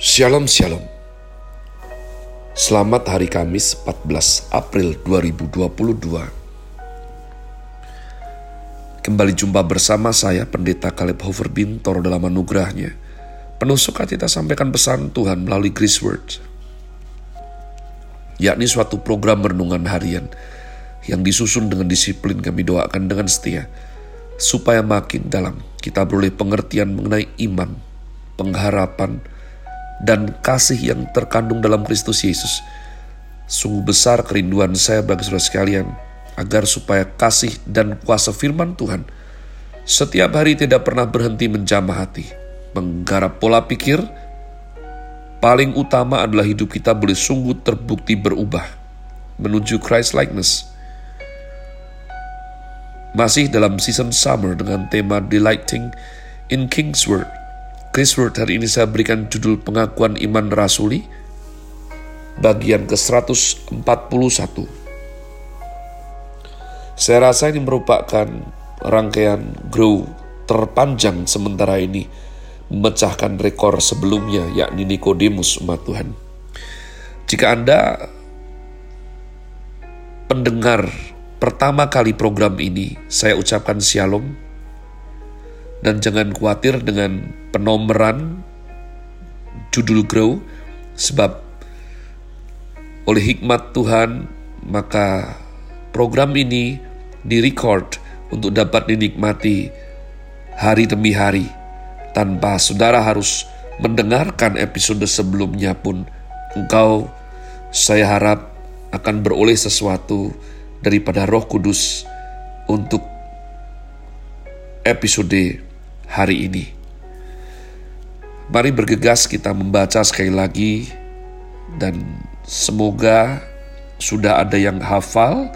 Shalom Shalom. Selamat hari Kamis 14 April 2022 Kembali jumpa bersama saya Pendeta Caleb Hofer Bintor dalam anugerahnya. Penuh sukacita sampaikan pesan Tuhan melalui Grace Word yakni suatu program renungan harian yang disusun dengan disiplin kami doakan dengan setia supaya makin dalam kita beroleh pengertian mengenai iman, pengharapan, dan kasih yang terkandung dalam Kristus Yesus. Sungguh besar kerinduan saya bagi saudara sekalian, agar supaya kasih dan kuasa firman Tuhan setiap hari tidak pernah berhenti menjamah hati, menggarap pola pikir, paling utama adalah hidup kita boleh sungguh terbukti berubah menuju Christ likeness. Masih dalam season summer dengan tema Delighting in King's Word, Chris Word hari ini saya berikan judul pengakuan iman rasuli bagian ke-141. Saya rasa ini merupakan rangkaian grow terpanjang sementara ini memecahkan rekor sebelumnya yakni Nikodemus umat Tuhan. Jika Anda pendengar pertama kali program ini, saya ucapkan shalom dan jangan khawatir dengan penomoran judul grow sebab oleh hikmat Tuhan maka program ini direcord untuk dapat dinikmati hari demi hari tanpa saudara harus mendengarkan episode sebelumnya pun. Engkau saya harap akan beroleh sesuatu daripada Roh Kudus untuk episode hari ini. Mari bergegas kita membaca sekali lagi dan semoga sudah ada yang hafal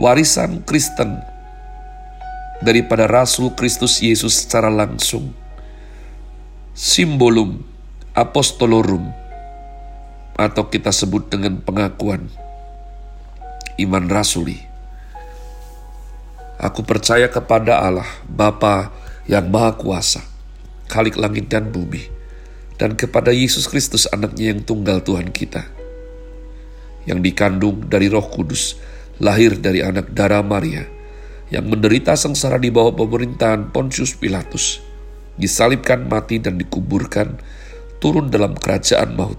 warisan Kristen daripada Rasul Kristus Yesus secara langsung. Simbolum apostolorum atau kita sebut dengan pengakuan iman rasuli. Aku percaya kepada Allah, Bapa yang Maha Kuasa, Khalik langit dan bumi, dan kepada Yesus Kristus anaknya yang tunggal Tuhan kita, yang dikandung dari roh kudus, lahir dari anak darah Maria, yang menderita sengsara di bawah pemerintahan Pontius Pilatus, disalibkan mati dan dikuburkan, turun dalam kerajaan maut.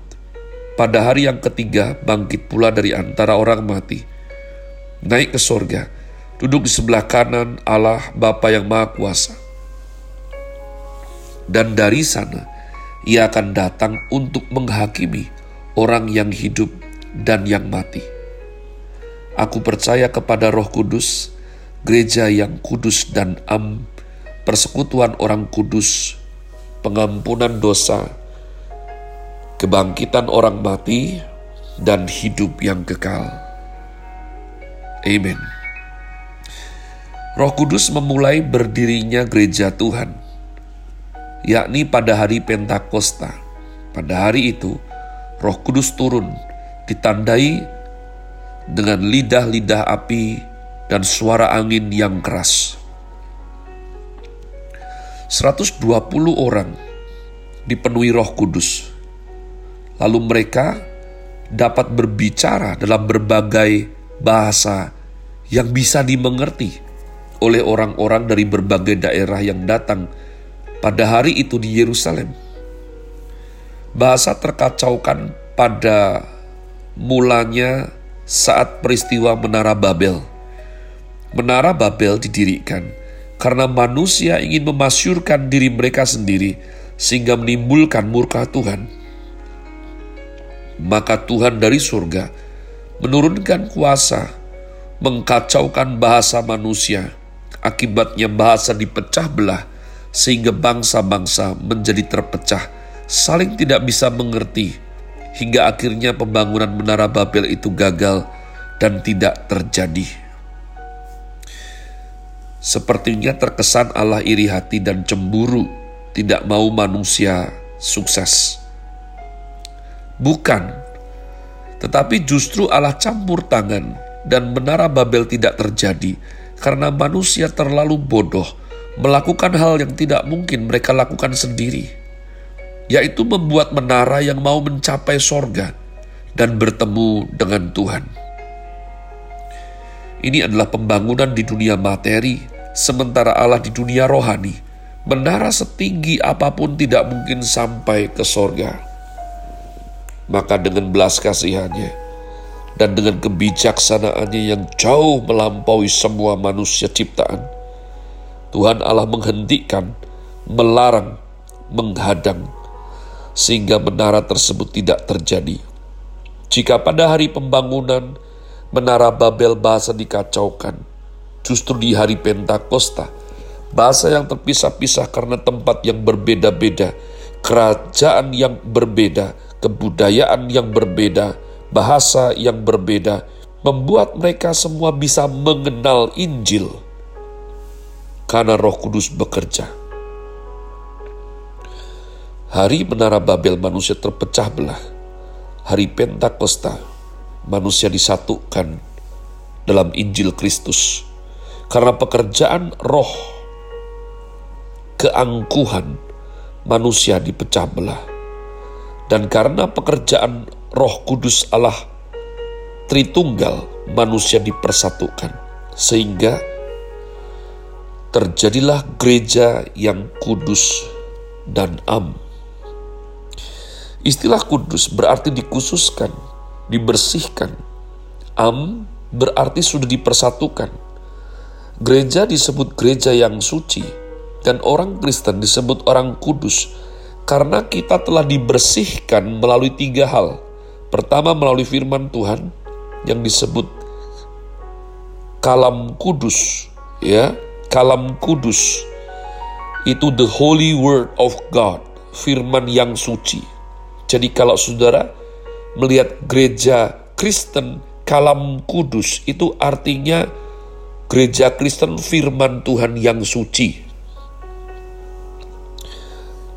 Pada hari yang ketiga bangkit pula dari antara orang mati, naik ke sorga, duduk di sebelah kanan Allah Bapa yang Maha Kuasa dan dari sana ia akan datang untuk menghakimi orang yang hidup dan yang mati. Aku percaya kepada Roh Kudus, gereja yang kudus dan am, persekutuan orang kudus, pengampunan dosa, kebangkitan orang mati, dan hidup yang kekal. Amin. Roh Kudus memulai berdirinya gereja Tuhan yakni pada hari Pentakosta. Pada hari itu, Roh Kudus turun, ditandai dengan lidah-lidah api dan suara angin yang keras. 120 orang dipenuhi Roh Kudus. Lalu mereka dapat berbicara dalam berbagai bahasa yang bisa dimengerti oleh orang-orang dari berbagai daerah yang datang pada hari itu di Yerusalem. Bahasa terkacaukan pada mulanya saat peristiwa Menara Babel. Menara Babel didirikan karena manusia ingin memasyurkan diri mereka sendiri sehingga menimbulkan murka Tuhan. Maka Tuhan dari surga menurunkan kuasa, mengkacaukan bahasa manusia. Akibatnya bahasa dipecah belah sehingga bangsa-bangsa menjadi terpecah, saling tidak bisa mengerti, hingga akhirnya pembangunan Menara Babel itu gagal dan tidak terjadi. Sepertinya terkesan Allah iri hati dan cemburu, tidak mau manusia sukses. Bukan, tetapi justru Allah campur tangan dan menara Babel tidak terjadi karena manusia terlalu bodoh melakukan hal yang tidak mungkin mereka lakukan sendiri. yaitu membuat menara yang mau mencapai sorga dan bertemu dengan Tuhan. Ini adalah pembangunan di dunia materi, sementara Allah di dunia rohani. Menara setinggi apa pun tidak mungkin sampai ke sorga. Maka dengan belas kasihannya dan dengan kebijaksanaannya yang jauh melampaui semua manusia ciptaan, Tuhan Allah menghentikan, melarang, menghadang, sehingga menara tersebut tidak terjadi. Jika pada hari pembangunan, menara Babel bahasa dikacaukan. Justru di hari Pentakosta, bahasa yang terpisah-pisah karena tempat yang berbeda-beda, kerajaan yang berbeda, kebudayaan yang berbeda, bahasa yang berbeda, membuat mereka semua bisa mengenal Injil karena Roh Kudus bekerja. Hari menara Babel manusia terpecah belah. Hari Pentakosta manusia disatukan dalam Injil Kristus. Karena pekerjaan roh, keangkuhan, manusia dipecah belah. Dan karena pekerjaan roh kudus Allah Tritunggal, manusia dipersatukan. Sehingga terjadilah gereja yang kudus dan am. Istilah kudus berarti dikhususkan, dibersihkan. Am berarti sudah dipersatukan. Gereja disebut gereja yang suci, dan orang Kristen disebut orang kudus, karena kita telah dibersihkan melalui tiga hal. Pertama, melalui firman Tuhan yang disebut kalam kudus, ya, kalam kudus itu the holy word of God, firman yang suci. Jadi kalau saudara melihat gereja Kristen kalam kudus itu artinya gereja Kristen firman Tuhan yang suci.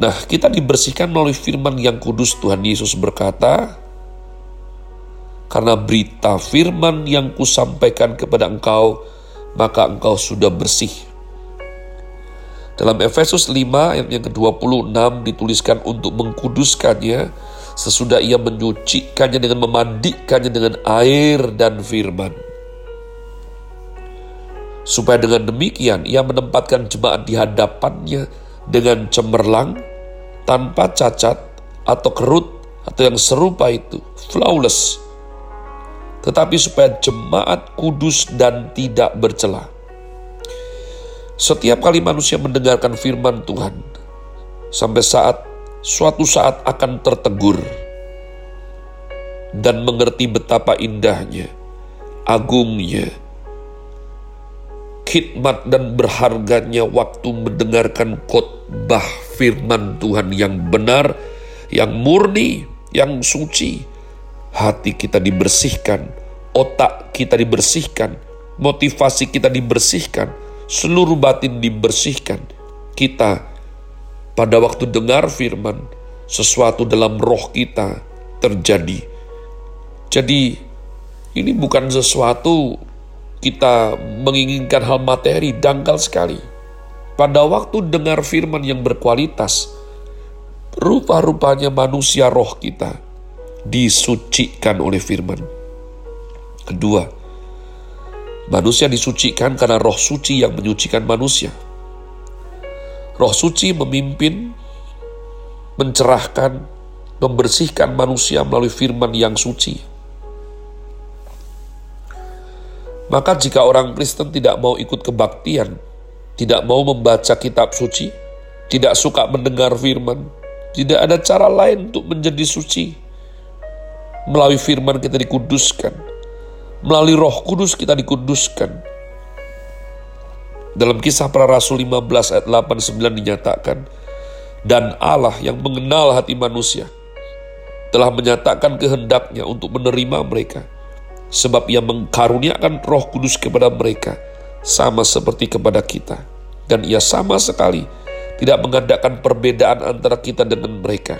Nah, kita dibersihkan melalui firman yang kudus Tuhan Yesus berkata, karena berita firman yang kusampaikan kepada engkau, maka engkau sudah bersih. Dalam Efesus 5 ayat yang ke-26 dituliskan untuk mengkuduskannya, sesudah ia menyucikannya dengan memandikannya dengan air dan firman. Supaya dengan demikian ia menempatkan jemaat di hadapannya dengan cemerlang, tanpa cacat atau kerut atau yang serupa itu, flawless. Tetapi supaya jemaat kudus dan tidak bercela. Setiap kali manusia mendengarkan firman Tuhan, sampai saat suatu saat akan tertegur dan mengerti betapa indahnya, agungnya, khidmat dan berharganya waktu mendengarkan khotbah firman Tuhan yang benar, yang murni, yang suci. Hati kita dibersihkan, otak kita dibersihkan, motivasi kita dibersihkan, seluruh batin dibersihkan. Kita pada waktu dengar firman, sesuatu dalam roh kita terjadi. Jadi, ini bukan sesuatu kita menginginkan hal materi, dangkal sekali. Pada waktu dengar firman yang berkualitas, rupa-rupanya manusia roh kita disucikan oleh firman. Kedua, manusia disucikan karena roh suci yang menyucikan manusia. Roh suci memimpin, mencerahkan, membersihkan manusia melalui firman yang suci. Maka jika orang Kristen tidak mau ikut kebaktian, tidak mau membaca kitab suci, tidak suka mendengar firman, tidak ada cara lain untuk menjadi suci. Melalui firman kita dikuduskan, melalui roh kudus kita dikuduskan, dalam kisah para rasul 15 ayat 89 dinyatakan, dan Allah yang mengenal hati manusia telah menyatakan kehendaknya untuk menerima mereka, sebab ia mengkaruniakan roh kudus kepada mereka, sama seperti kepada kita. Dan ia sama sekali tidak mengadakan perbedaan antara kita dengan mereka,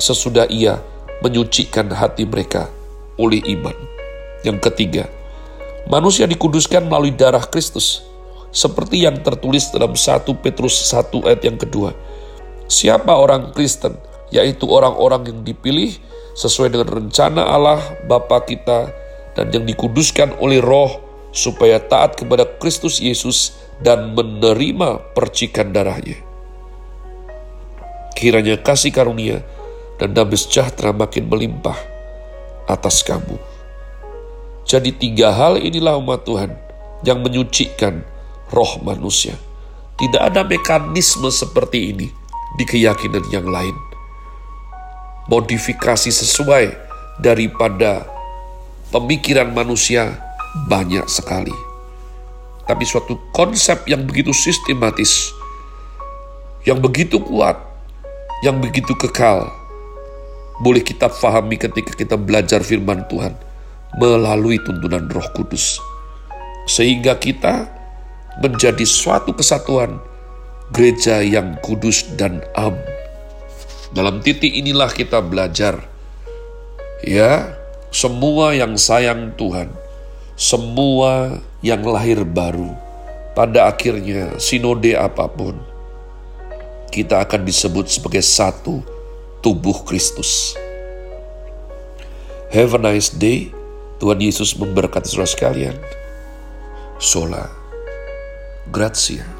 sesudah ia menyucikan hati mereka oleh iman. Yang ketiga, manusia dikuduskan melalui darah Kristus, seperti yang tertulis dalam 1 Petrus 1 ayat yang kedua. Siapa orang Kristen yaitu orang-orang yang dipilih sesuai dengan rencana Allah Bapa kita dan yang dikuduskan oleh roh supaya taat kepada Kristus Yesus dan menerima percikan darahnya. Kiranya kasih karunia dan damai sejahtera makin melimpah atas kamu. Jadi tiga hal inilah umat Tuhan yang menyucikan roh manusia. Tidak ada mekanisme seperti ini di keyakinan yang lain. Modifikasi sesuai daripada pemikiran manusia banyak sekali. Tapi suatu konsep yang begitu sistematis, yang begitu kuat, yang begitu kekal, boleh kita fahami ketika kita belajar firman Tuhan melalui tuntunan Roh Kudus, sehingga kita menjadi suatu kesatuan gereja yang kudus dan am. Dalam titik inilah kita belajar, ya, semua yang sayang Tuhan, semua yang lahir baru, pada akhirnya sinode apa pun, kita akan disebut sebagai satu tubuh Kristus. Have a nice day. Tuhan Yesus memberkati saudara sekalian. Sola. Grazie.